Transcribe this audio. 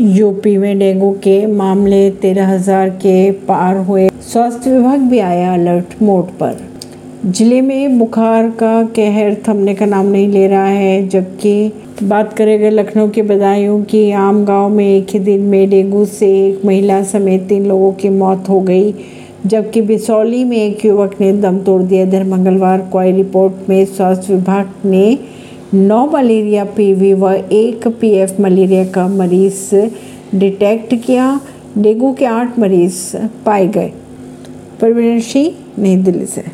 UP में dengue के मामले तेरह हज़ार के पार हुए। स्वास्थ्य विभाग भी आया अलर्ट मोड पर। ज़िले में बुखार का कहर थमने का नाम नहीं ले रहा है, जबकि बात करेंगे लखनऊ के बदायूं की, आम गाँव में एक ही दिन में डेंगू से एक महिला समेत तीन लोगों की मौत हो गई, जबकि बिसौली में एक युवक ने दम तोड़ दिया। इधर मंगलवार को आई रिपोर्ट में स्वास्थ्य विभाग ने नौ मलेरिया पीवी व एक पीएफ मलेरिया का मरीज़ डिटेक्ट किया। डेंगू के आठ मरीज़ पाए गए। परवीन सिंह, नई दिल्ली से।